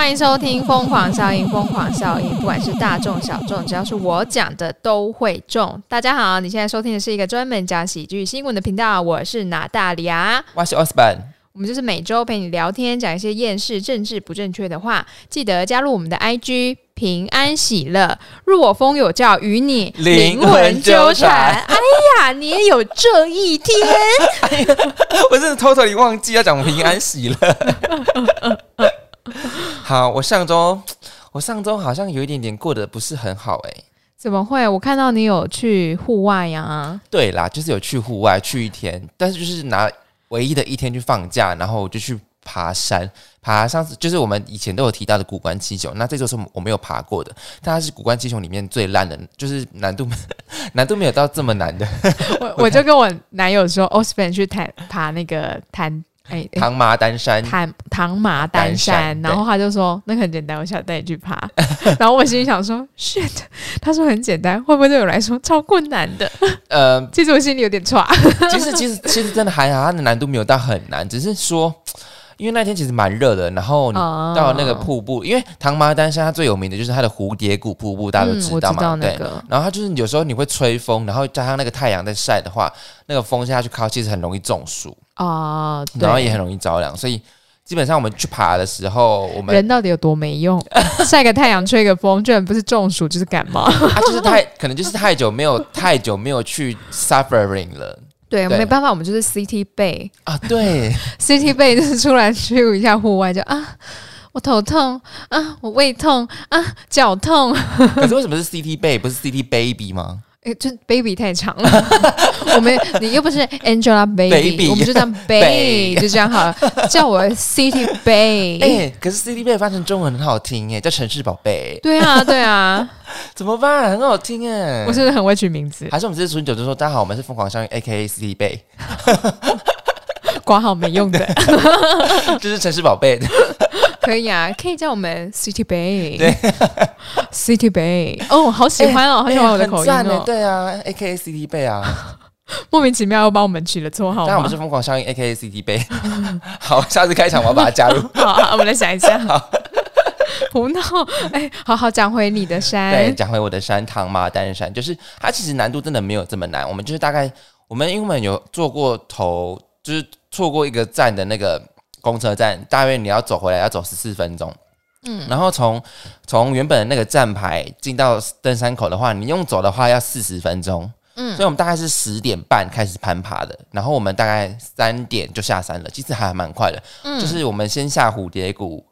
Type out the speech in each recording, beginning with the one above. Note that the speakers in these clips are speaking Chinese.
欢迎收听《疯狂效应》，疯狂效应，不管是大众小众，只要是我讲的都会中。大家好，你现在收听的是一个专门讲喜剧新闻的频道，我是拿大利亚，我是 Osborn，我们就是每周陪你聊天，讲一些厌世、政治不正确的话。记得加入我们的 IG，平安喜乐，入我风有教，与你灵魂纠缠哎呀，你也有这一天。我真的偷偷地忘记要讲平安喜乐。好，我上周我上周好像有一点点过得不是很好哎、怎么会？我看到你有去户外呀、对啦，就是有去户外去一天，但是就是拿唯一的一天去放假，然后我就去爬山。爬上次就是我们以前都有提到的古关七雄，那这就是我没有爬过的，但它是古关七雄里面最烂的，就是难度 难度没有到这么难的我我就跟我男友说 o s p e n 去谈爬那个谈哎。欸唐麻丹山。唐唐麻丹山然后他就说那个很简单，我想带你去爬。然后我心里想说，shit，他说很简单，会不会对我来说超困难的？呃，其实我心里有点差。其实其实其实真的还好，它的难度没有到很难，只是说，因为那天其实蛮热的，然后你哦到那个瀑布，因为唐麻丹山它最有名的就是它的蝴蝶谷瀑布，大家都嗯知道嘛，对。然后它就是有时候你会吹风，然后加上那个太阳在晒的话，那个风下去靠，其实很容易中暑，哦，对然后也很容易着凉，所以基本上我们去爬的时候，我们人到底有多没用？晒个太阳，吹个风，居然不是中暑就是感冒。啊就是太可能就是太久没有太久没有去 suffering 了对，对没办法，我们就是 City Bay。啊，对，City Bay 就是出来去一下户外就啊，我头痛啊，我胃痛啊，脚痛，可是为什么是 CT Bay 不是 CT Baby 吗？诶，就 baby 太长了。我们你又不是 Angelababy，我们就这样 Bay，Bay 就这样好了。叫我 City Bay。哎、可是 City Bay 翻成中文很好听哎，叫城市宝贝，对啊，对啊，怎么办？很好听哎。我是不是很会取名字，还是我们这次春酒就说大家好，我们是疯狂相遇 A K A CT Bay，挂号没用的，就是城市宝贝。可以啊，可以叫我们 City Bay。对，City Bay。哦，好喜欢哦，好喜欢我的口音哦。对啊，A K A City Bay 啊，莫名其妙又帮我们取了绰号吗当然我们是？疯狂效应 A K A City Bay。好，下次开场我要把它加入。好，好我们来想一下。好胡闹，哎，好好讲回你的山对，讲回我的山唐麻丹山，就是它其实难度真的没有这么难。我们就是大概我们因为我们有做过头，就是错过一个站的那个公车站，大约你要走回来要走十四分钟。嗯，然后从从原本的那个站牌进到登山口的话，你用走的话要四十分钟。嗯，所以我们大概是十点半开始攀爬的，然后我们大概三点就下山了，其实还蛮快的。嗯，就是我们先下蝴蝶谷，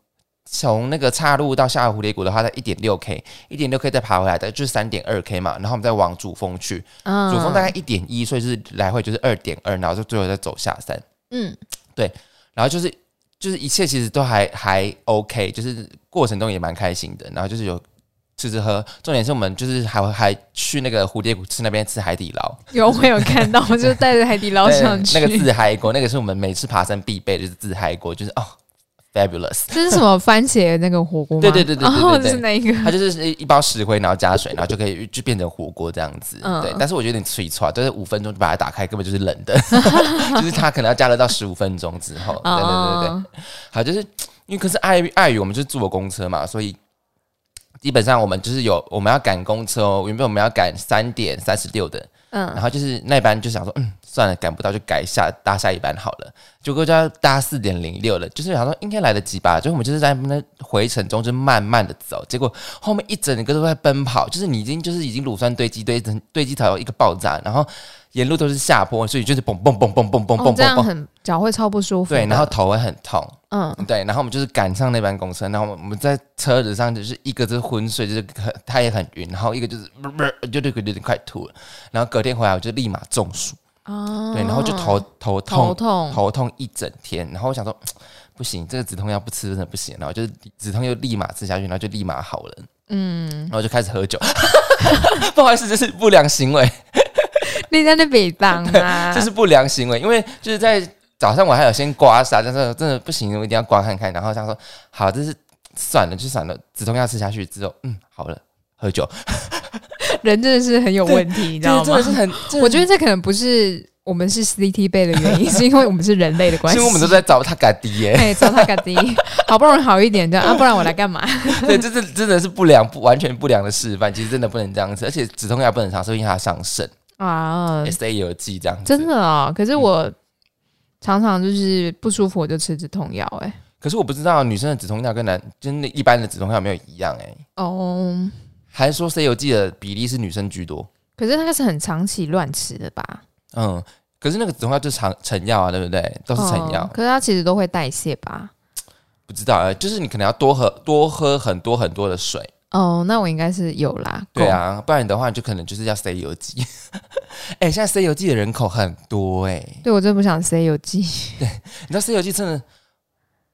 从那个岔路到下蝴蝶谷的话，在一点六 k，一点六 k 再爬回来的就是三点二 k 嘛，然后我们再往主峰去，嗯主峰大概一点一，所以是来回就是二点二，然后就最后再走下山，嗯，然后就是就是一切其实都还还 OK，就是过程中也蛮开心的，然后就是有吃吃喝，重点是我们就是还会还去那个蝴蝶谷吃那边吃海底捞，有我有看到，我就带着海底捞 对上去。那个自嗨锅，那个是我们每次爬山必备的，就是自嗨锅，就是哦 fabulous。这是什么番茄那个火锅吗？对对对对对就是那一个。它就是一一包石灰，然后加水，然后就可以就变成火锅这样子。嗯对，但是我觉得有点脆脆，就是五分钟就把它打开，根本就是冷的，就是它可能要加热到十五分钟之后。对对对对，哦，好，就是因为可是碍于碍于我们就是坐公车嘛，所以基本上我们就是有我们要赶公车哦，原本我们要赶三点三十六的，嗯，然后就是那班就想说，嗯，算了，赶不到就改下搭下一班好了。结果就要搭四点零六了，就是想说应该来得及吧。结果我们就是在那回程中就慢慢的走，结果后面一整个都在奔跑，就是你已经就是已经乳酸堆积堆成堆积到一个爆炸，然后沿路都是下坡，所以就是嘣嘣嘣嘣嘣嘣哦这样嘣嘣嘣，很脚会超不舒服。对，然后头会很痛。嗯，对，然后我们就是赶上那班公车，然后我们在车子上就是一个就是昏睡，就是很他也很晕，然后一个就是 就就有点快吐了，然后隔天回来我就立马中暑，哦，对，然后就头头头痛。痛，头痛一整天，然后我想说 不行，这个止痛药不吃真的不行，然后就是止痛药立马吃下去，然后就立马好了，嗯，然后就开始喝酒，不好意思，这是不良行为，你在那北当啊？这是不良行为，因为就是在早上我还有先刮痧，但是真的不行，我一定要刮看看。然后想说好，这是算了，就算了，止痛药吃下去之后，嗯，好了，喝酒，人真的是很有问题，你知道吗真的？是很，我觉得这可能不是我们是 CT 背的原因，是因为我们是人类的关系。因为我们都在找他嘎迪耶。哎，找他嘎迪。好不容易好一点，这样啊，不然我来干嘛？对，这是真的是不良不完全不良的示范，其实真的不能这样子，而且止痛药不能尝试，因为它伤肾啊，，S A 有剂这样子。真的哦。可是我常常就是不舒服，我就吃止痛药。哎，可是我不知道女生的止痛药跟男真的一般的止痛药有没有一样哎、哦，还是说 C 有剂的比例是女生居多？可是那个是很长期乱吃的吧？嗯，可是那个止痛药就是成成药啊，对不对？都是成药，哦可是它其实都会代谢吧？不知道哎、就是你可能要多喝多喝很多很多的水，哦，那我应该是有啦。对啊，不然的话你就可能就是要 C 有剂。哎、现在 C 有剂的人口很多哎、够，对我真不想 C 有剂。你知道 C 有剂真的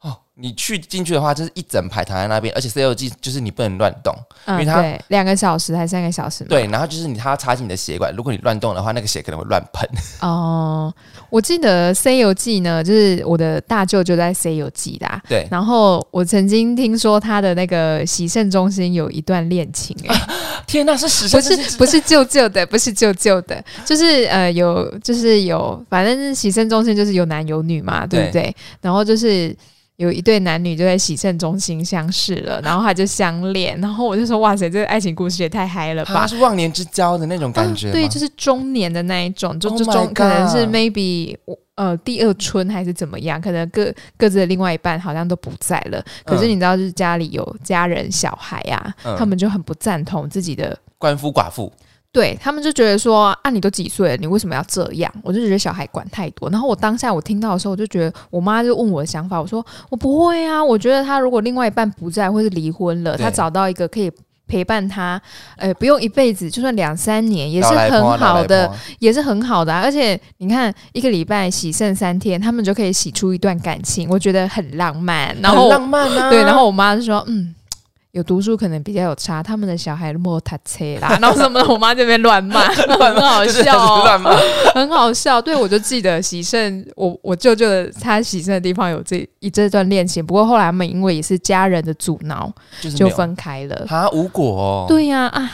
哦，你去进去的话，就是一整排躺在那边，而且 C O G 就是你不能乱动，因为嗯，它，两个小时还是三个小时嘛？对，然后就是你它要插进你的血管，如果你乱动的话，那个血可能会乱喷。哦，我记得 C 游记呢，就是我的大舅就在 C 游记啦。对，然后我曾经听说他的那个洗肾中心有一段恋情、欸，天哪，是史不是不是舅舅的，不是舅舅的，就是呃有就是有，反正是洗肾中心就是有男有女嘛，对不对？然后就是。有一对男女就在洗肾中心相识了，然后他就相恋，然后我就说哇塞，这个爱情故事也太嗨了吧啊！是忘年之交的那种感觉对，就是中年的那一种，就 Oh 就中可能是 maybe 呃第二春还是怎么样，可能各各自的另外一半好像都不在了。可是嗯你知道，就是家里有家人小孩啊，嗯他们就很不赞同自己的。官夫寡妇，对他们就觉得说啊，你都几岁了，你为什么要这样？我就觉得小孩管太多。然后我当下我听到的时候，我就觉得我妈就问我的想法，我说我不会啊，我觉得他如果另外一半不在或是离婚了，对他找到一个可以陪伴他，呃，不用一辈子，就算两三年也是很好的也是很好的、啊。而且你看，一个礼拜洗肾三天，他们就可以洗出一段感情，我觉得很浪漫。然后浪漫啊。对，然后我妈就说，嗯。有读书可能比较有差，他们的小孩莫他车啦，然后什么的，我妈这边乱骂，很好笑、哦，乱骂。很好笑。对，我就记得喜盛，我我舅舅的他喜盛的地方有这一这段恋情，不过后来他们因为也是家人的阻挠，就分开了。啊，无果哦。，对呀啊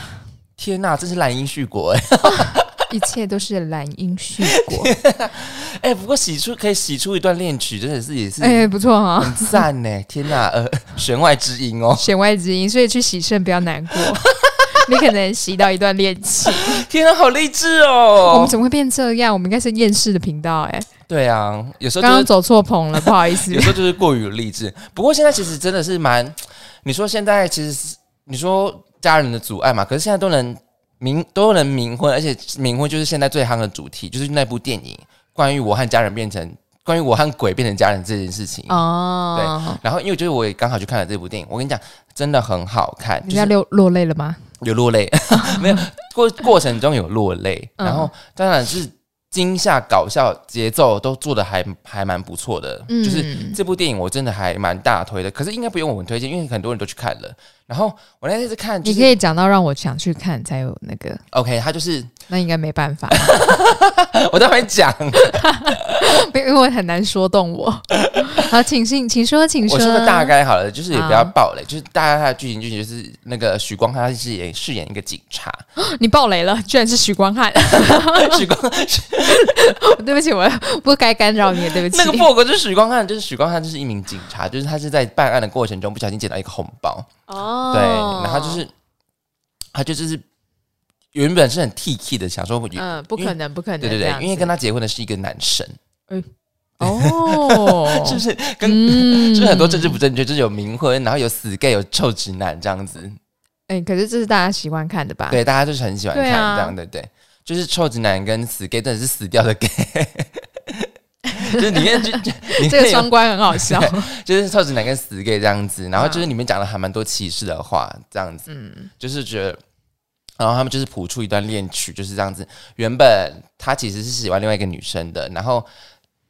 天哪，这是蓝因絮果哎一切都是蓝因絮 果。哎，不过洗出可以洗出一段恋曲，真的是也是哎、不错哈、很赞呢。天哪，呃，弦外之音哦。弦外之音，所以去洗肾不要难过，你可能洗到一段恋情。天哪，好励志哦我们哦。怎么会变这样？我们应该是厌世的频道哎、对啊，有时候就是刚刚走错棚了，不好意思 有。时候就是过于励志。不过现在其实真的是蛮，你说现在其实是你说家人的阻碍嘛，可是现在都能冥都能冥婚，而且冥婚就是现在最夯的主题，就是那部电影关于我和家人变成关于我和鬼变成家人这件事情。哦，对然后因为就是我也刚好去看了这部电影，我跟你讲，真的很好看，你要流落落泪了吗？有落泪，没有过过程中有落泪，嗯然后当然是惊吓、搞笑、节奏都做的还还蛮不错的，嗯就是这部电影我真的还蛮大推的，可是应该不用我们推荐，因为很多人都去看了。然后我那天是看、就是，你可以讲到让我想去看才有那个，OK，他就是那应该没办法，我待会讲，因为很难说动我。好，请信，请说，请说。我说个大概好了，就是也不要好爆雷，就是大概他的剧情剧情就是那个许光汉他是演饰演一个警察，你暴雷了，居然是许光汉，许光对不起，我不该干扰你，对不起。那个破格就是许光汉，就是许光汉就是一名警察，就是他是在办案的过程中不小心捡到一个红包，哦，对，然后就是他就就是原本是很 T K 的，想说嗯，不可能，不可能，对对对，因为跟他结婚的是一个男生，哦，是不是？跟、嗯。就是很多政治不正确，就是有冥婚，然后有死 gay，有臭直男这样子。哎、可是这是大家喜欢看的吧？，对，大家就是很喜欢看这样的，对，就是臭直男跟死 gay 真的是死掉的 gay，就是里面就 这个双关很好笑。就是臭直男跟死 gay 这样子，然后就是嗯里面讲了还蛮多歧视的话，这样子，嗯，就是觉得。然后他们就是谱出一段恋曲，就是这样子。原本他其实是喜欢另外一个女生的，然后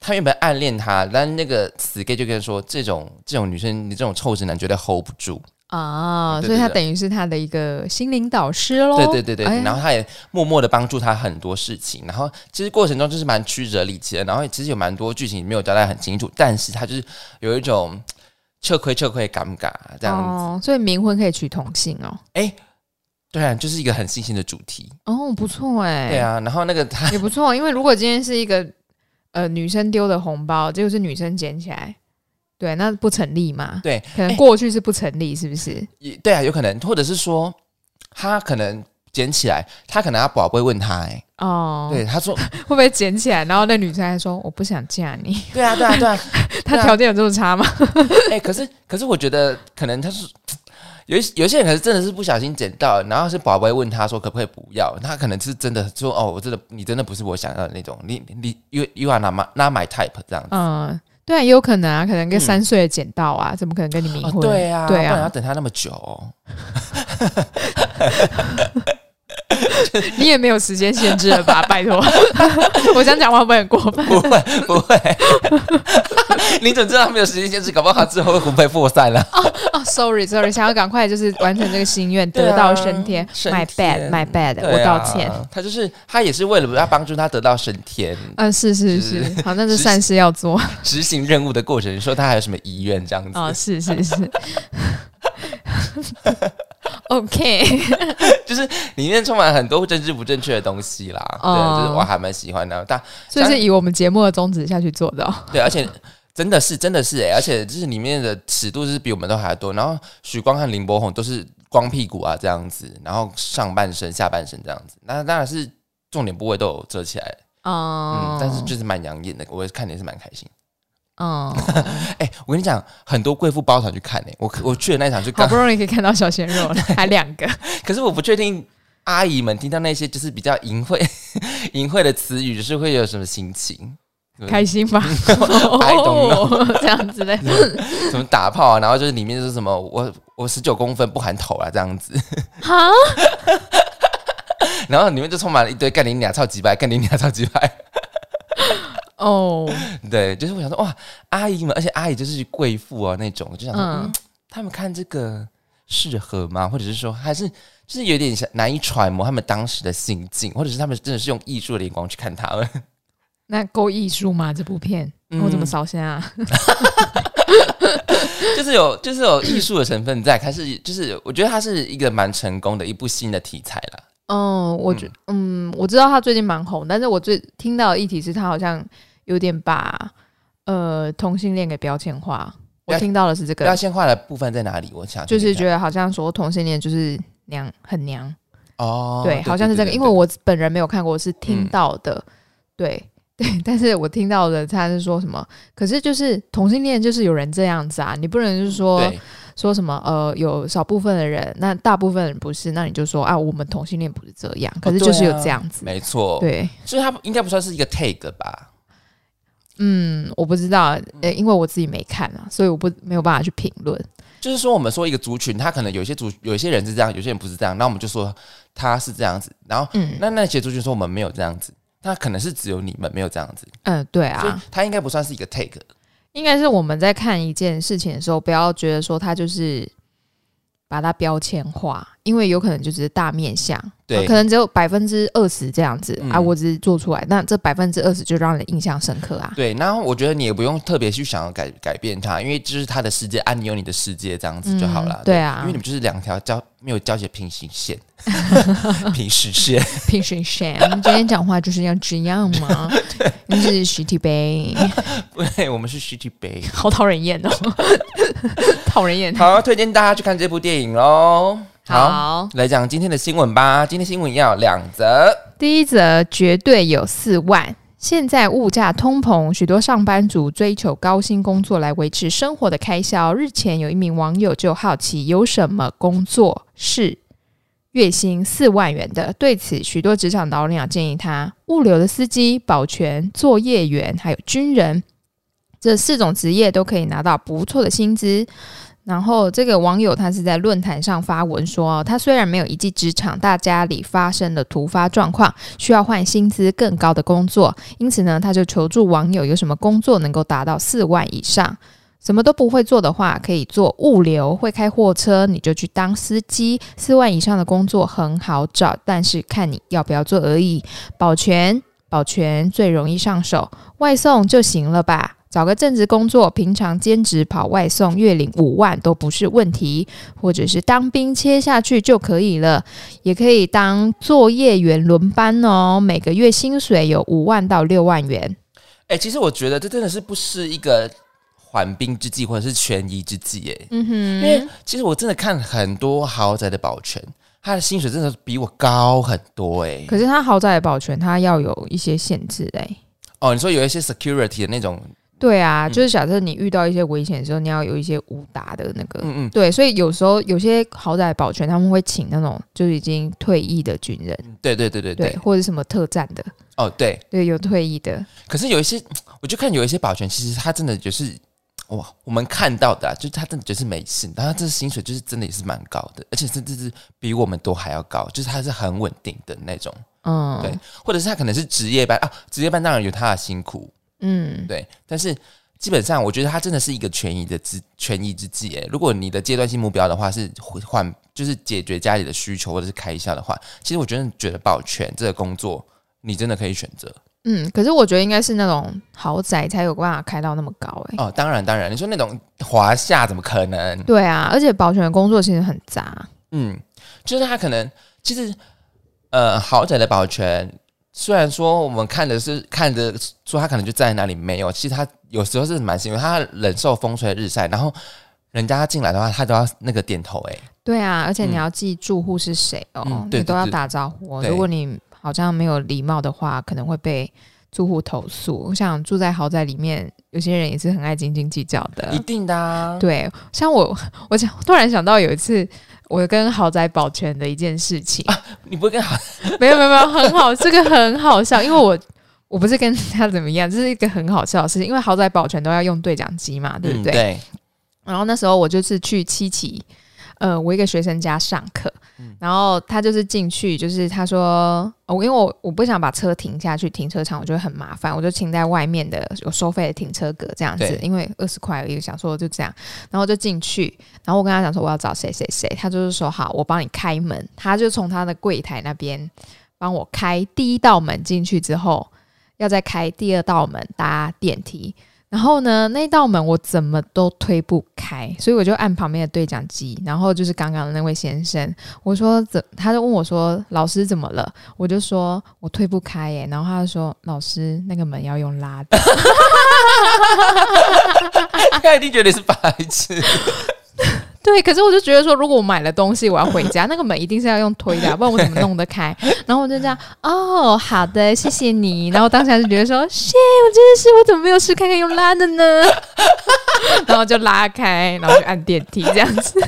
他原本暗恋她，但那个死 gay 就跟他说，这种这种女生，你这种臭直男绝对 hold 不住。啊，对所以他等于是他的一个心灵导师喽。对对对对，哎然后他也默默的帮助他很多事情，然后其实过程中就是蛮曲折离奇的，然后其实有蛮多剧情没有交代很清楚，但是他就是有一种吃亏吃亏尴尬这样子，哦，所以冥婚可以娶同性哦。哎、对啊，就是一个很新鲜的主题，哦，不错哎。对，啊，然后那个他也不错。因为如果今天是一个呃女生丢的红包，结果是女生捡起来，对，那不成立嘛？对，可能过去是不成立，是不是？也对啊，有可能，或者是说他可能捡起来，他可能他宝贝问他、哎，哦，对，他说，会不会捡起来？然后那女生还说：“我不想嫁你。对啊，对啊，对啊，” 他条件有这么差吗？哎、可是可是我觉得可能他是。有一有些人可是真的是不小心捡到，然后是宝贝问他说可不可以不要，他可能是真的说哦，我真的你真的不是我想要的那种，你你 you you are not my not my type 这样子。嗯，对啊，也有可能啊，可能跟三岁的捡到啊，怎么可能跟你冥哦婚？对啊，对不然要啊，等他那么久、哦。你也没有时间限制了吧？拜托，我想讲话会不会很过分？不会不会，你怎么知道他没有时间限制？搞不好他之后会魂飞魄散了。哦哦，sorry，sorry，想要赶快就是完成这个心愿，啊得道升天。升 My 天 bad, my bad，啊我道歉。他就是他也是为了要帮助他得到升天，嗯，是是是是，好，那是善事要做执行任务的过程，说他还有什么遗愿这样子。哦，是是是。OK，就是里面充满很多政治不正确的东西啦。哦对，就是我还蛮喜欢的。但所以是以我们节目的宗旨下去做的哦。对，而且真的是真的是哎、而且就是里面的尺度是比我们都还要多。然后许光和林柏宏都是光屁股啊这样子，然后上半身、下半身这样子。那当然是重点部位都有遮起来，哦嗯，但是就是蛮养眼的，我看的也是蛮开心。嗯，哎、我跟你讲，很多贵妇包场去看呢、我我去的那一场就刚好不，容易可以看到小鲜肉 了，还两个。可是我不确定阿姨们听到那些就是比较淫秽 淫秽的词语，就是会有什么心情？开心吧。I don't 哦，这样子的。什么打炮啊，然后就是里面是什么我我十九公分不含头啊这样子，哈，然后里面就充满了一堆干你俩超级白，干你俩超级白，哦，对，就是我想说哇，阿姨们，而且阿姨就是贵妇啊那种，我就想说，嗯。嗯，他们看这个适合吗？或者是说还是就是有点想难以揣摩他们当时的心境，或者是他们真的是用艺术的眼光去看他们。那够艺术吗？这部片嗯我怎么烧香啊？就是有就是有艺术的成分在，开始就是我觉得它是一个蛮成功的一部新的题材了。嗯，我觉嗯，我知道他最近蛮红，但是我最听到的议题是他好像有点把呃同性恋给标签化。我听到的是这个标，签化的部分在哪里？我想就是觉得得好像说同性恋就是娘很娘，哦，对，好像是这个，因为我本人没有看过，我是听嗯到的，对对，但是我听到的他是说什么？可是就是同性恋就是有人这样子啊，你不能就是说说什么呃有少部分的人，那大部分人不是，那你就说啊我们同性恋不是这样，可是就是有这样子，没错，，对，所以他应该不算是一个 take 吧？嗯，我不知道，呃，因为我自己没看啊，所以我不没有办法去评论。就是说，我们说一个族群，他可能有些族有些人是这样，有些人不是这样，那我们就说他是这样子，然后嗯。那那些族群说我们没有这样子，那可能是只有你们没有这样子，嗯、对啊，他应该不算是一个 take。应该是我们在看一件事情的时候，不要觉得说他就是把它标签化，因为有可能就只是大面相，对呃可能只有百分之二十这样子、嗯啊，我只是做出来，那这百分之二十就让人印象深刻啊。对，然后我觉得你也不用特别去想要改改变它，因为就是他的世界，啊，你有你的世界，这样子就好了。嗯对啊因为你们就是两条交没有交集的平行线，平行线。平行线，我们今天讲话就是要这样吗？你是徐体杯，对，我们是 City Bay。好讨人厌哦，讨人厌。好，推荐大家去看这部电影喽。好，好，来讲今天的新闻吧。今天新闻要两则。第一则绝对有四万。现在物价通膨，许多上班族追求高薪工作来维持生活的开销。日前有一名网友就好奇，有什么工作是月薪四万元的？对此，许多职场导鸟建议他，物流的司机、保全、作业员，还有军人，这四种职业都可以拿到不错的薪资。然后这个网友他是在论坛上发文说，他虽然没有一技之长，大家里发生了突发状况，需要换薪资更高的工作，因此呢，他就求助网友有什么工作能够达到四万以上。什么都不会做的话，可以做物流；会开货车，你就去当司机。四万以上的工作很好找，但是看你要不要做而已。保全，保全最容易上手，外送就行了吧。找个正职工作，平常兼职跑外送，月领五万都不是问题，或者是当兵切下去就可以了，也可以当作业员轮班哦，每个月薪水有五万到六万元。哎、其实我觉得这真的是不是一个缓兵之计或者是权宜之计，哎，嗯哼，因为其实我真的看很多豪宅的保全，他的薪水真的比我高很多，哎。可是他豪宅的保全，他要有一些限制，哎。哦，你说有一些 security 的那种。对啊，就是假设你遇到一些危险的时候，你要有一些武打的那个，嗯嗯，对，所以有时候有些豪宅保全他们会请那种就是已经退役的军人，对对对对对，或者什么特战的，哦对。对，有退役的。可是有一些，我就看有一些保全，其实他真的就是哇，我们看到的，啊就是他真的就是没事，但他这薪水就是真的也是蛮高的，而且甚至是比我们都还要高，就是他是很稳定的那种，嗯，对，或者是他可能是值夜班啊，值夜班当然有他的辛苦，嗯，对，但是。基本上，我觉得它真的是一个权宜的之权宜之计。诶，如果你的阶段性目标的话是换，就是解决家里的需求或者是开销的话，其实我觉得觉得保全这个工作，你真的可以选择。嗯，可是我觉得应该是那种豪宅才有办法开到那么高。诶。哦，当然当然，你说那种华夏怎么可能？对啊，而且保全的工作其实很杂。嗯，就是他可能其实呃豪宅的保全。虽然说我们看的是看着说他可能就站在那里没有，其实他有时候是蛮幸运，他忍受风吹日晒，然后人家进来的话，他都要那个点头哎。对啊，而且你要记住户是谁哦，你都要打招呼。如果你好像没有礼貌的话，可能会被住户投诉。我想住在豪宅里面，有些人也是很爱斤斤计较的，一定的。啊。对，像我，我想突然想到有一次。我跟豪宅保全的一件事情，你不会跟豪？没有没有没有，很好，这个很好笑，因为我我不是跟他怎么样，这是一个很好笑的事情，因为豪宅保全都要用对讲机嘛，对不对？对。然后那时候我就是去七期。呃，我一个学生家上课，然后他就是进去，就是他说，哦因为我我不想把车停下去停车场，我觉得很麻烦，我就停在外面的有收费的停车格这样子，因为二十块而已，想说就这样，然后就进去，然后我跟他讲说我要找谁谁谁，他就是说好，我帮你开门，他就从他的柜台那边帮我开第一道门进去之后，要再开第二道门搭电梯。然后呢，那道门我怎么都推不开，所以我就按旁边的对讲机。然后就是刚刚的那位先生，我说怎，他就问我说：“老师怎么了？”我就说：“我推不开耶。”然后他就说：“老师，那个门要用拉的。”他一定觉得是白痴。对，可是我就觉得说，如果我买了东西，我要回家，那个门一定是要用推的，不然我怎么弄得开？然后我就这样，哦，好的，谢谢你。然后当时还是觉得说，谢，我真的是，我怎么没有试看看用拉的呢？然后就拉开，然后就按电梯这样子。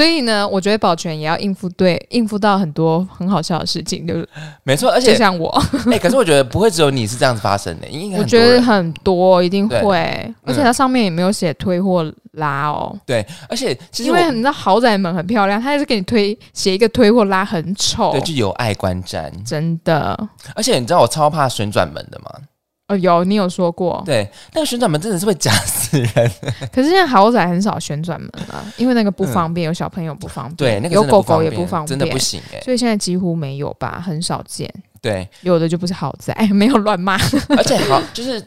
所以呢，我觉得保全也要应付，对，应付到很多很好笑的事情，就是没错。而且像我，哎，可是我觉得不会只有你是这样子发生的，应该 我觉得很多一定会，而且它上面也没有写推或拉哦。对，而且其实因为你知道豪宅门很漂亮，它也是给你推写一个推或拉很丑，对，就有爱观瞻，真的。而且你知道我超怕旋转门的吗？哦，有你有说过，对，那个旋转门真的是会夹死人。可是现在豪宅很少旋转门了，因为那个不方便，有小朋友不方便，对，那个有狗狗也不方便，真的不行哎。所以现在几乎没有吧，很少见。对，有的就不是豪宅，没有乱骂。而且好，就是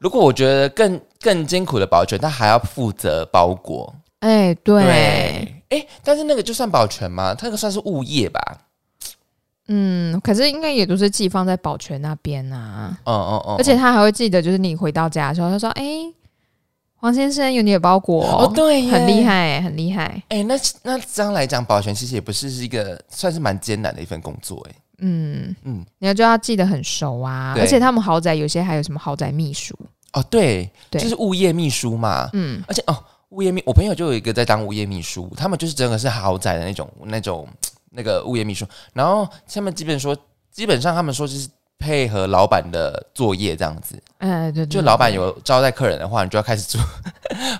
如果我觉得更更艰苦的保全，他还要负责包裹。哎，对，哎，但是那个就算保全吗？那个算是物业吧。嗯，可是应该也都是寄放在保全那边啊。哦哦哦，而且他还会记得，就是你回到家的时候，他说：“哎，黄先生有你的包裹哦，对，很厉害，很厉害。”哎，那那这样来讲，保全其实也不是是一个算是蛮艰难的一份工作，哎，嗯嗯，你要就要记得很熟啊。而且他们豪宅有些还有什么豪宅秘书哦，对，就是物业秘书嘛。嗯，而且哦，物业秘，我朋友就有一个在当物业秘书，他们就是真的是豪宅的那种那种。那个物业秘书，然后他们基本说，基本上他们说就是配合老板的作业这样子。哎，对，就老板有招待客人的话，你就要开始做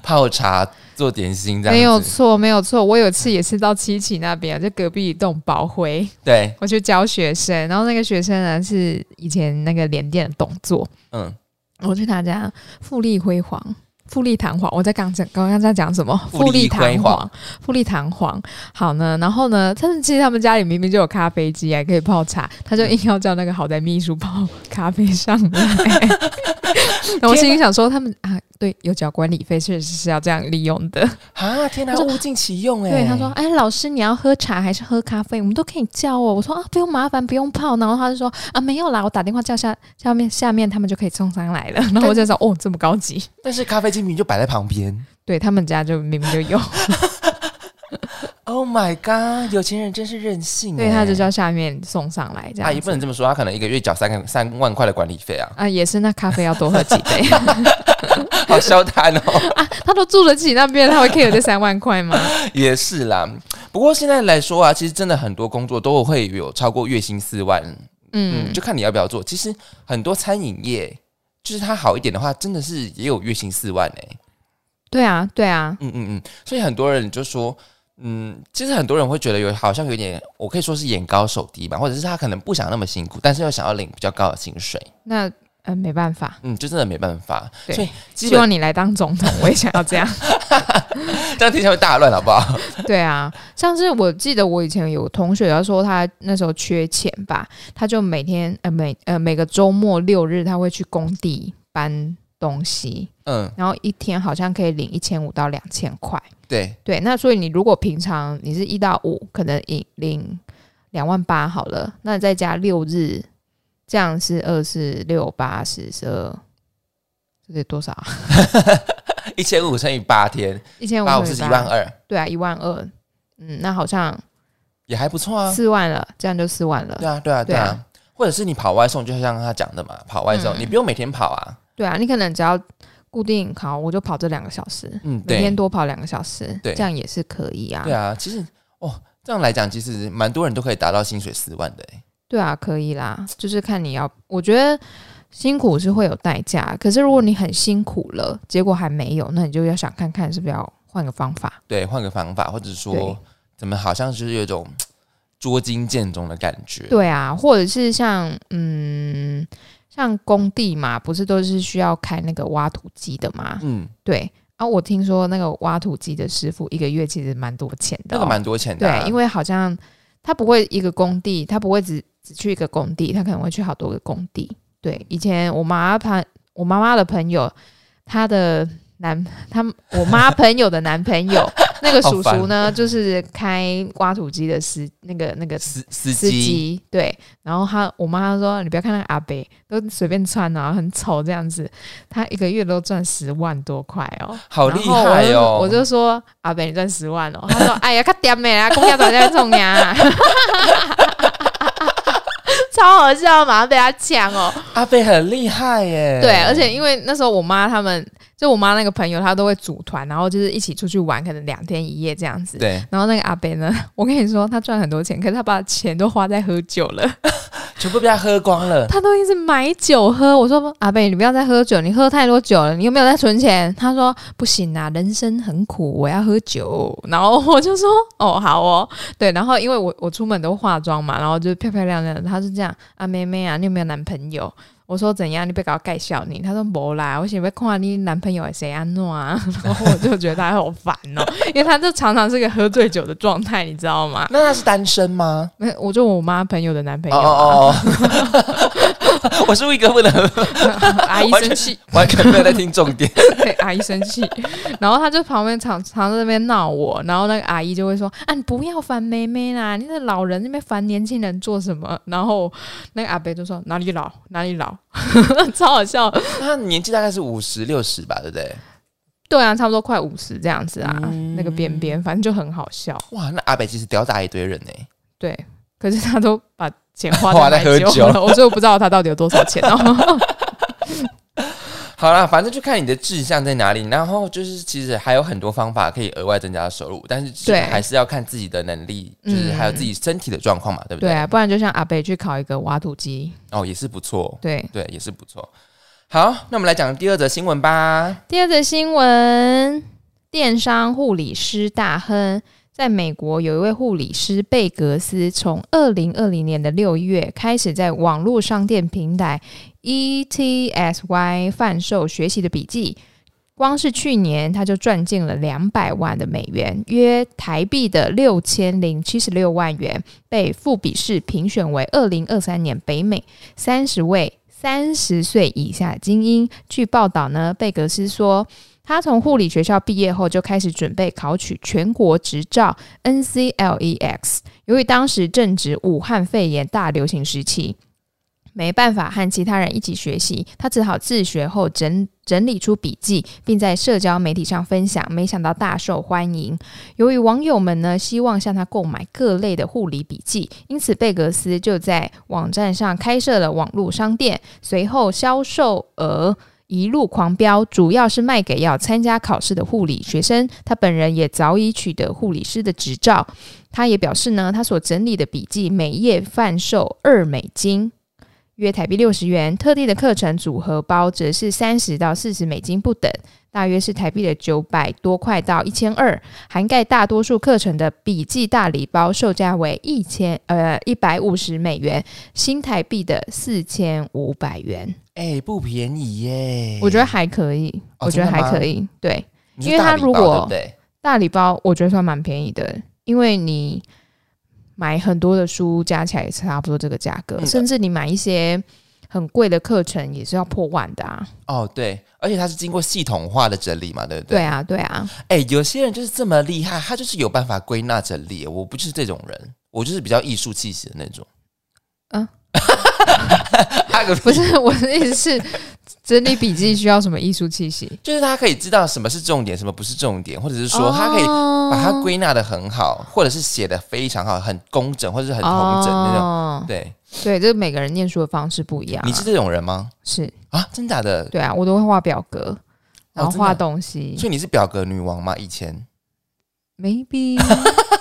泡茶、做点心这样。没有错，没有错。我有次也是到七期那边，就隔壁一栋宝辉，对我去教学生，然后那个学生呢是以前那个联电的董座，嗯，我去他家，富丽辉煌。富丽堂皇，我在刚讲，刚刚在讲什么？富丽堂皇，富丽堂皇。好呢，然后呢，他们其实他们家里明明就有咖啡机，还可以泡茶，他就硬要叫那个好在秘书泡咖啡上来。然后我心里想说，他们啊，对，有缴管理费，确实是要这样利用的。啊，天哪，物尽其用哎。对，他说，哎，老师，你要喝茶还是喝咖啡？我们都可以叫哦。我说啊，不用麻烦，不用泡。然后他就说啊，没有啦，我打电话叫下下面下面，他们就可以送上来了。然后我就说，哦，这么高级。但是咖啡精品就摆在旁边，对他们家就明明就有。Oh my god！有钱人真是任性。对，他就叫下面送上来这样。阿姨不能这么说，他可能一个月缴三个三万块的管理费啊。啊，也是，那咖啡要多喝几杯。好消摊哦！啊，他都住得起那边，他会 care 这三万块吗？也是啦。不过现在来说啊，其实真的很多工作都会有超过月薪四万。嗯，就看你要不要做。其实很多餐饮业，就是它好一点的话，真的是也有月薪四万哎。对啊，对啊。嗯嗯嗯。所以很多人就说。嗯，其实很多人会觉得有好像有点，我可以说是眼高手低吧，或者是他可能不想那么辛苦，但是又想要领比较高的薪水。那嗯，没办法，嗯，就真的没办法。所以希望你来当总统，我也想要这样。这样听起来会大乱，好不好？对啊，像是我记得我以前有同学他说他那时候缺钱吧，他就每天呃每呃每个周末六日他会去工地搬东西，嗯，然后一天好像可以领一千五到两千块。对对，那所以你如果平常你是一到五，可能领领两万八好了，那再加六日，这样是二四六八十十二，这得多少？一千五乘以八天，一千五是一万二。对啊，一万二，嗯，那好像也还不错啊，四万了，这样就四万了。对啊，对啊，对啊。或者是你跑外送，就像他讲的嘛，跑外送你不用每天跑啊。对啊，你可能只要。固定好，我就跑这两个小时，嗯，每天多跑两个小时，对，这样也是可以啊。对啊，其实哦，这样来讲，其实蛮多人都可以达到薪水四万的哎。对啊，可以啦，就是看你要，我觉得辛苦是会有代价，可是如果你很辛苦了，结果还没有，那你就要想看看是不是要换个方法。对，换个方法，或者说怎么好像就是有一种 捉襟见肘的感觉。对啊，或者是像嗯。像工地嘛，不是都是需要开那个挖土机的吗？嗯，对。啊，我听说那个挖土机的师傅一个月其实蛮多钱的，那个蛮多钱的。对，因为好像他不会一个工地，他不会只只去一个工地，他可能会去好多个工地。对，以前我妈朋我妈妈的朋友，他的。男，他我妈朋友的男朋友，那个叔叔呢，就是开挖土机的司，那个那个司司机，对。然后他，我妈说，你不要看那个阿北，都随便穿啊，很丑这样子。他一个月都赚十万多块哦，好厉害哦！我就说阿北，你赚十万哦。他说，哎呀，可点美啊，公交在那冲呀，超好笑，马上被他抢哦。阿飞很厉害耶，对，而且因为那时候我妈他们。就我妈那个朋友，她都会组团，然后就是一起出去玩，可能两天一夜这样子。对。然后那个阿北呢，我跟你说，他赚很多钱，可是他把钱都花在喝酒了，全部被他喝光了。他都一直买酒喝。我说阿贝，你不要再喝酒，你喝太多酒了，你有没有在存钱？他说不行啊，人生很苦，我要喝酒。然后我就说哦，好哦，对。然后因为我我出门都化妆嘛，然后就漂漂亮亮的。他是这样啊，妹妹啊，你有没有男朋友？我说怎样？你别搞盖笑你。他说没啦，我想要看你男朋友谁安诺啊。然后我就觉得他好烦哦，因为他就常常是个喝醉酒的状态，你知道吗？那他是单身吗？那，我就我妈朋友的男朋友。哦 我是一个不能 阿姨生气，完全没有在听重点。对，阿姨生气，然后他就旁边常常在那边闹我，然后那个阿姨就会说：“啊，你不要烦妹妹啦，你那老人那边烦年轻人做什么？”然后那个阿伯就说：“哪里老，哪里老。”超好笑，他年纪大概是五十六十吧，对不对？对啊，差不多快五十这样子啊，那个边边，反正就很好笑。哇，那阿北其实吊打一堆人呢。对，可是他都把钱花在喝酒了，我就不知道他到底有多少钱哦。好啦，反正就看你的志向在哪里，然后就是其实还有很多方法可以额外增加收入，但是对还是要看自己的能力，就是还有自己身体的状况嘛，对不对？对啊，不然就像阿北去考一个挖土机哦，也是不错。对对，也是不错。好，那我们来讲第二则新闻吧。第二则新闻，电商护理师大亨。在美国，有一位护理师贝格斯，从二零二零年的六月开始，在网络商店平台 ETSY 贩售学习的笔记。光是去年，他就赚进了两百万的美元，约台币的六千零七十六万元，被富比士评选为二零二三年北美三十位三十岁以下精英。据报道呢，贝格斯说，他从护理学校毕业后就开始准备考取全国执照 NCLEX。由于当时正值武汉肺炎大流行时期。没办法和其他人一起学习，他只好自学后整整理出笔记，并在社交媒体上分享。没想到大受欢迎。由于网友们呢希望向他购买各类的护理笔记，因此贝格斯就在网站上开设了网络商店。随后销售额一路狂飙，主要是卖给要参加考试的护理学生。他本人也早已取得护理师的执照。他也表示呢，他所整理的笔记每页贩售二美金。约台币六十元，特地的课程组合包则是三十到四十美金不等，大约是台币的九百多块到一千二，涵盖大多数课程的笔记大礼包，售价为一千呃一百五十美元，新台币的四千五百元。哎，不便宜耶！我觉得还可以，我觉得还可以。对，因为它如果大礼包，我觉得算蛮便宜的，因为你。买很多的书加起来也差不多这个价格，甚至你买一些很贵的课程也是要破万的啊！哦，对，而且它是经过系统化的整理嘛，对不对？对啊，对啊。哎，有些人就是这么厉害，他就是有办法归纳整理。我不是这种人，我就是比较艺术气息的那种。嗯，不是我的意思是。整理笔记需要什么艺术气息？就是他可以知道什么是重点，什么不是重点，或者是说他可以把它归纳的很好，或者是写的非常好，很工整，或者是很同整那种。对对，这每个人念书的方式不一样。你是这种人吗？是啊，真假的？对啊，我都会画表格，然后画东西。所以你是表格女王吗？以前？Maybe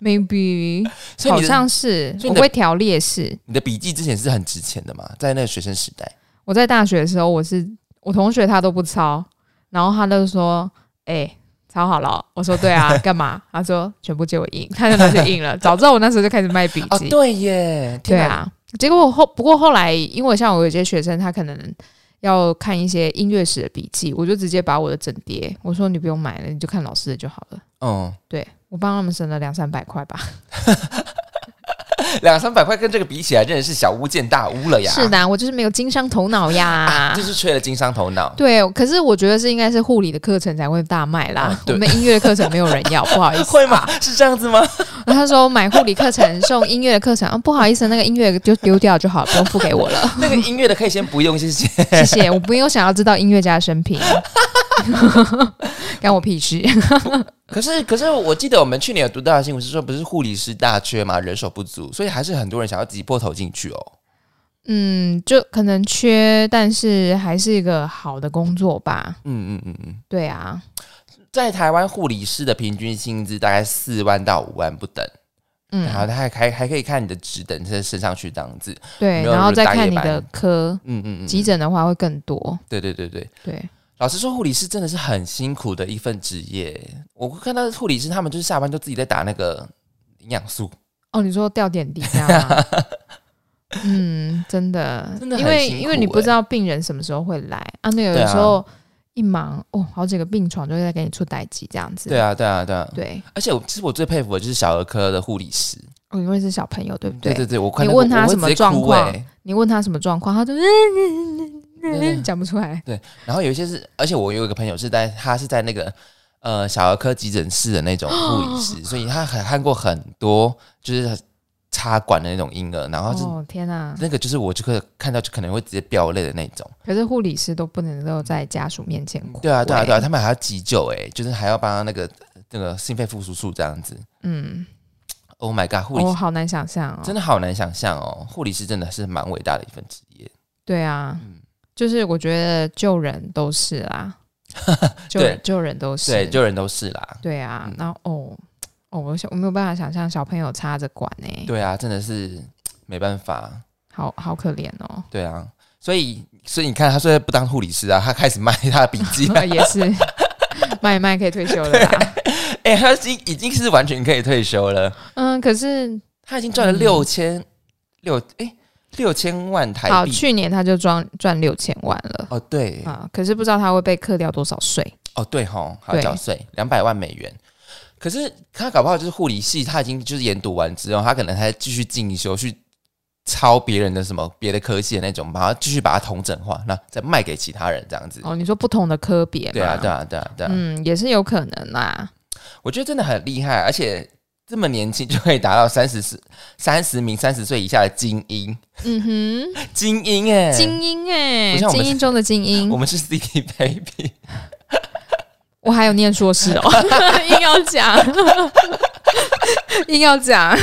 Maybe，好像是。我会调劣势。你的笔记之前是很值钱的嘛？在那个学生时代。我在大学的时候，我是我同学他都不抄，然后他就说：“哎，抄好了。”我说：“对啊，干嘛？”他说：“全部借我印。”他就拿去印了。早知道我那时候就开始卖笔记。对耶，对啊。结果后不过后来，因为像我有些学生，他可能要看一些音乐史的笔记，我就直接把我的整叠，我说你不用买了，你就看老师的就好了。嗯，对我帮他们省了两三百块吧。两三百块跟这个比起来，真的是小巫见大巫了呀！是的，我就是没有经商头脑呀，就是缺了经商头脑。对，可是我觉得是应该是护理的课程才会大卖啦。我们音乐课程没有人要，不好意思。会吗？是这样子吗？他说买护理课程送音乐的课程啊，不好意思，那个音乐就丢掉就好，不用付给我了。那个音乐的可以先不用，谢谢。谢谢，我不用想要知道音乐家的生平，干我屁事。可是，可是，我记得我们去年有读到的新闻是说，不是护理师大缺嘛，人手不足，所以还是很多人想要挤破头进去哦。嗯，就可能缺，但是还是一个好的工作吧。嗯嗯嗯嗯，对啊，在台湾护理师的平均薪资大概四万到五万不等。嗯，然后他还还还可以看你的职等再升上去这样子。对，然后再看你的科。嗯嗯嗯，急诊的话会更多。对对对对对。老实说，护理师真的是很辛苦的一份职业。我看到护理师他们就是下班就自己在打那个营养素。哦，你说吊点滴啊？嗯，真的，真的，因为因为你不知道病人什么时候会来啊。那有的时候一忙哦，好几个病床就在给你出代机这样子。对啊，对啊，对啊。对，而且我其实我最佩服的就是小儿科的护理师。哦，因为是小朋友，对不对？对对对，我你问他什么状况，你问他什么状况，他就。讲不出来。对，然后有一些是，而且我有一个朋友是在，他是在那个呃小儿科急诊室的那种护理师，所以他很看过很多就是插管的那种婴儿，然后哦天哪，那个就是我就可看到就可能会直接飙泪的那种。可是护理师都不能够在家属面前哭。对啊，对啊，对啊，他们还要急救，哎，就是还要帮那个那个心肺复苏术这样子。嗯，Oh my god，护理我好难想象哦，真的好难想象哦，护理师真的是蛮伟大的一份职业。对啊。就是我觉得救人都是啦，救人救人都是，对，救人都是啦。对啊，然后哦哦，我想我没有办法想象小朋友插着管呢。对啊，真的是没办法，好好可怜哦。对啊，所以所以你看，他虽然不当护理师啊，他开始卖他的笔记，也是卖一卖可以退休了啦。哎，他已经已经是完全可以退休了。嗯，可是他已经赚了六千六哎。六千万台币，好，去年他就赚赚六千万了。哦，对啊，可是不知道他会被克掉多少税。哦，对哈，还要缴税两百万美元。可是他搞不好就是护理系，他已经就是研读完之后，他可能还继续进修去抄别人的什么别的科系的那种，把它继续把它同整化，那再卖给其他人这样子。哦，你说不同的科别，对啊，对啊，对啊，对啊。嗯，也是有可能啦。我觉得真的很厉害，而且这么年轻就可以达到三十四、三十名三十岁以下的精英。嗯哼，精英哎，精英哎，精英中的精英。我们是 City Baby。我还有念硕士哦，硬要讲，硬要讲。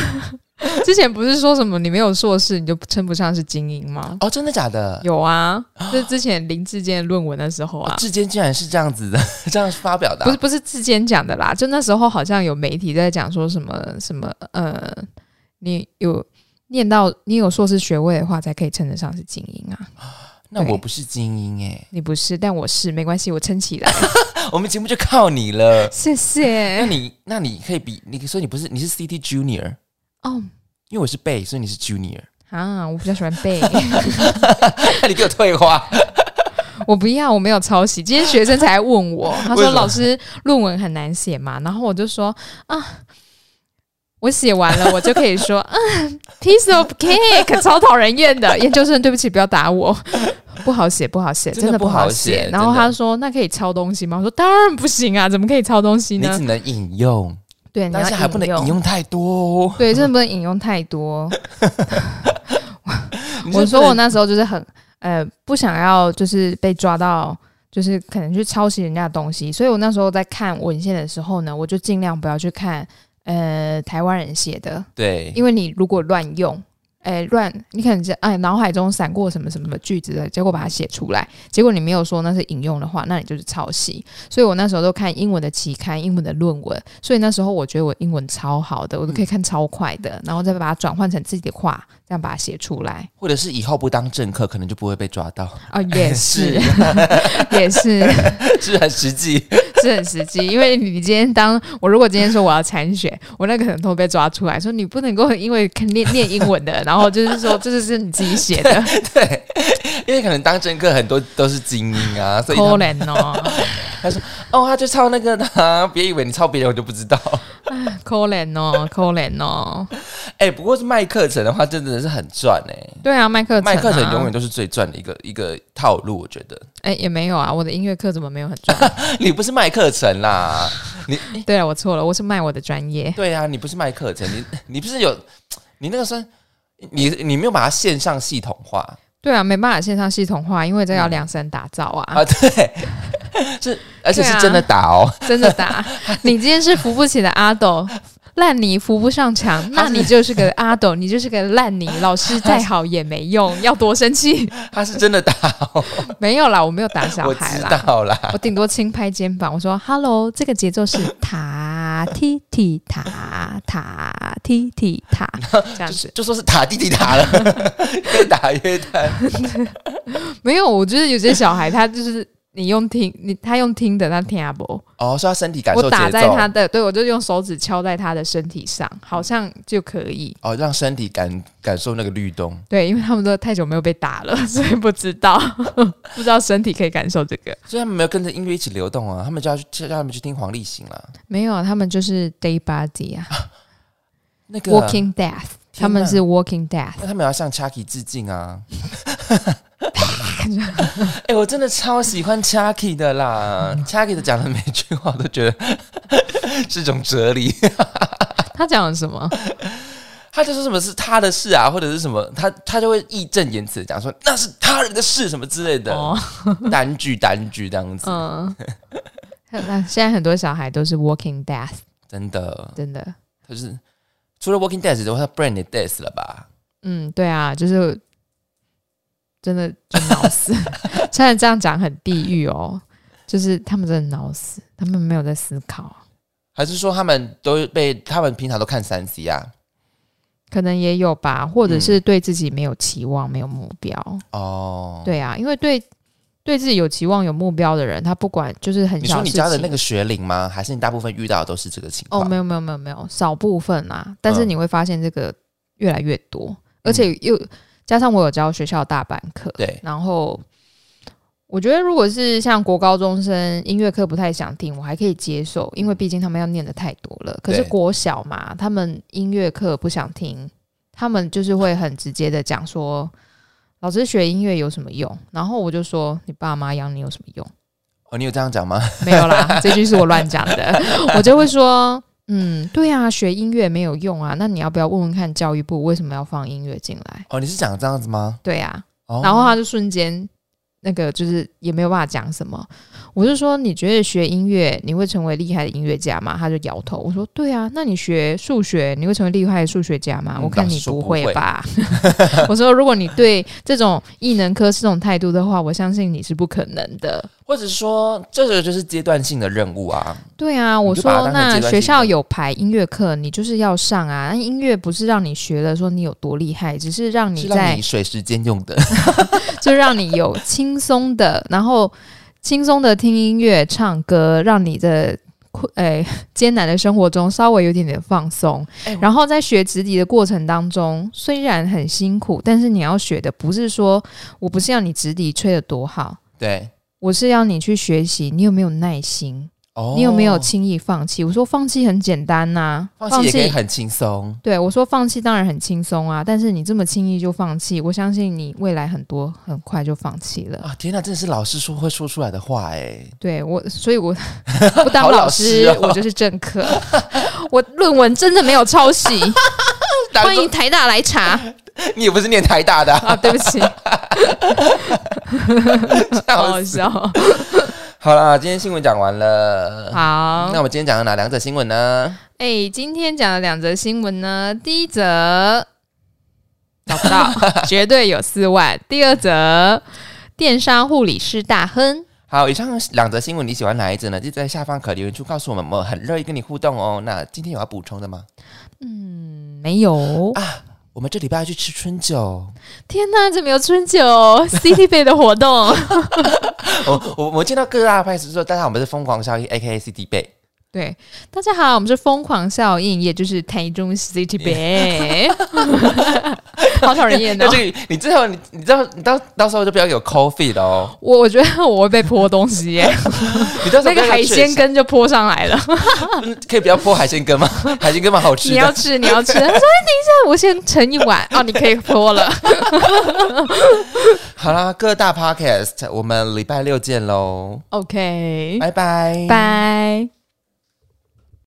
之前不是说什么你没有硕士你就称不上是精英吗？哦，真的假的？有啊，就是之前林志坚论文的时候啊，志坚竟然是这样子的，这样发表的？不是不是志坚讲的啦，就那时候好像有媒体在讲说什么什么呃，你有念到你有硕士学位的话，才可以称得上是精英啊。那我不是精英哎，你不是，但我是，没关系，我撑起来。我们节目就靠你了，谢谢。那你那你可以比，你说你不是，你是 CT Junior 哦，因为我是 Bay，所以你是 Junior 啊。我比较喜欢那 你给我退化。我不要，我没有抄袭。今天学生才问我，他说老师论文很难写嘛，然后我就说啊。我写完了，我就可以说，啊，piece of cake，超讨人厌的。研究生，对不起，不要打我，不好写，不好写，真的不好写。然后他说，那可以抄东西吗？我说当然不行啊，怎么可以抄东西呢？你只能引用，对，但是还不能引用太多，哦对，真的不能引用太多。我说我那时候就是很呃不想要，就是被抓到，就是可能去抄袭人家的东西，所以我那时候在看文献的时候呢，我就尽量不要去看。呃，台湾人写的，对，因为你如果乱用，哎，乱，你可能哎脑海中闪过什么什么句子的，结果把它写出来，结果你没有说那是引用的话，那你就是抄袭。所以我那时候都看英文的期刊，英文的论文，所以那时候我觉得我英文超好的，我都可以看超快的，然后再把它转换成自己的话，这样把它写出来。或者是以后不当政客，可能就不会被抓到啊，也是，也是，是很实际。是很实际，因为你今天当我如果今天说我要参选，我那个可能都被抓出来说你不能够因为念念英文的，然后就是说这是是你自己写的，对，因为可能当政客很多都是精英啊，所以可怜哦。他说哦，他就抄那个的，别以为你抄别人我就不知道，可怜哦，可怜哦。哎，不过是卖课程的话，真的是很赚哎。对啊，卖课程，卖课程永远都是最赚的一个一个套路，我觉得。哎，也没有啊，我的音乐课怎么没有很赚？你不是卖课程啦，你 对啊，我错了，我是卖我的专业。对啊，你不是卖课程，你你不是有你那个是，你你没有把它线上系统化。对啊，没办法线上系统化，因为这要量身打造啊。啊，对，是而且是真的打哦，真的打。你今天是扶不起的阿斗。烂泥扶不上墙，那你就是个阿斗，你就是个烂泥。老师再好也没用，要多生气。他是真的打，没有啦，我没有打小孩啦，我知道啦，我顶多轻拍肩膀。我说：“Hello，这个节奏是塔踢踢塔塔踢踢塔，这样子就说是塔踢踢塔了，越打越弹。没有，我觉得有些小孩他就是。你用听，你他用听的，他听不？哦，是他身体感受我打在他的，对我就用手指敲在他的身体上，好像就可以。哦，让身体感感受那个律动。对，因为他们都太久没有被打了，所以不知道，不知道身体可以感受这个。所以他们没有跟着音乐一起流动啊，他们就要去叫他们去听黄立行了。没有，他们就是 day body 啊，那个 walking death，他们是 walking death，那他们要向 Chucky 致敬啊。哎，我真的超喜欢 Chucky 的啦！Chucky 的讲的每句话都觉得是一种哲理。他讲了什么？他就说什么是他的事啊，或者是什么，他他就会义正言辞讲说那是他人的事什么之类的，单句单句这样子。嗯，那现在很多小孩都是 Walking Death，真的真的，可是除了 Walking Death 之外，他 Brain Death 了吧？嗯，对啊，就是。真的就脑死，虽然这样讲很地狱哦，就是他们真的脑死，他们没有在思考，还是说他们都被他们平常都看三 C 啊？可能也有吧，或者是对自己没有期望、没有目标哦。对啊，因为对对自己有期望、有目标的人，他不管就是很你说你家的那个学龄吗？还是你大部分遇到的都是这个情况？哦，没有没有没有没有，少部分啊，但是你会发现这个越来越多，而且又。加上我有教学校大班课，对，然后我觉得如果是像国高中生音乐课不太想听，我还可以接受，因为毕竟他们要念的太多了。可是国小嘛，他们音乐课不想听，他们就是会很直接的讲说，老师学音乐有什么用？然后我就说，你爸妈养你有什么用？哦，你有这样讲吗？没有啦，这句是我乱讲的。我就会说，嗯，对啊，学音乐没有用啊。那你要不要问问看教育部为什么要放音乐进来？哦，你是讲这样子吗？对啊，哦，然后他就瞬间那个就是也没有办法讲什么。我就说，你觉得学音乐你会成为厉害的音乐家吗？他就摇头。我说，对啊，那你学数学你会成为厉害的数学家吗？嗯我看你不不会会吧。我说，如果你对这种异能科是这种态度的话，我相信你是不可能的。或者说这个就是阶段性的任务啊。对啊，我说那学校有排音乐课，你就是要上啊。那音乐不是让你学了说你有多厉害，只是让你在你水时间用的，就让你有轻松的，然后轻松的听音乐、唱歌，让你的困诶、艰难的生活中稍微有点点放松。哎然后在学直笛的过程当中，虽然很辛苦，但是你要学的不是说我不是要你直笛吹得多好，对，我是要你去学习，你有没有耐心，哦，你有没有轻易放弃？我说放弃很简单呐、放弃也可以很轻松？对我说放弃当然很轻松啊，但是你这么轻易就放弃，我相信你未来很多很快就放弃了。啊，天哪，真的是老师说会说出来的话哎。对我，所以我 不当好老老师，我就是政客。我论文真的没有抄袭，欢迎台大来查你也不是念台大的、啊，啊！对不起，好笑。好啦，今天新闻讲完了。好那，我们今天讲了哪两则新闻呢？哎、今天讲了两则新闻呢，第一则找不到，绝对有四万；第二则，电商护理师大亨。好，以上两则新闻你喜欢哪一则呢？就在下方可留言处告诉我们，我们很乐意跟你互动哦。那今天有要补充的吗？嗯，没有。我们这礼拜要去吃春酒，天哪，怎么有春酒 City Bay 的活动？我我我见到各大派出所，大家我们是疯狂效应 A K A C D 贝。对，大家好，我们是疯狂效应，也就是台中 City Bay，好讨人厌哦那。这你最后你你知道你到到时候就不要有 coffee 了哦，我我觉得我会被泼东西耶，你到时候那个海鲜羹就泼上来了。嗯可以不要泼海鲜羹吗？海鲜羹蛮好吃的。你要吃，你要吃。他说：“哎，等一下，我先盛一碗。”哦，你可以泼了。好啦，各大 podcast，我们礼拜六见喽，OK，拜拜，拜。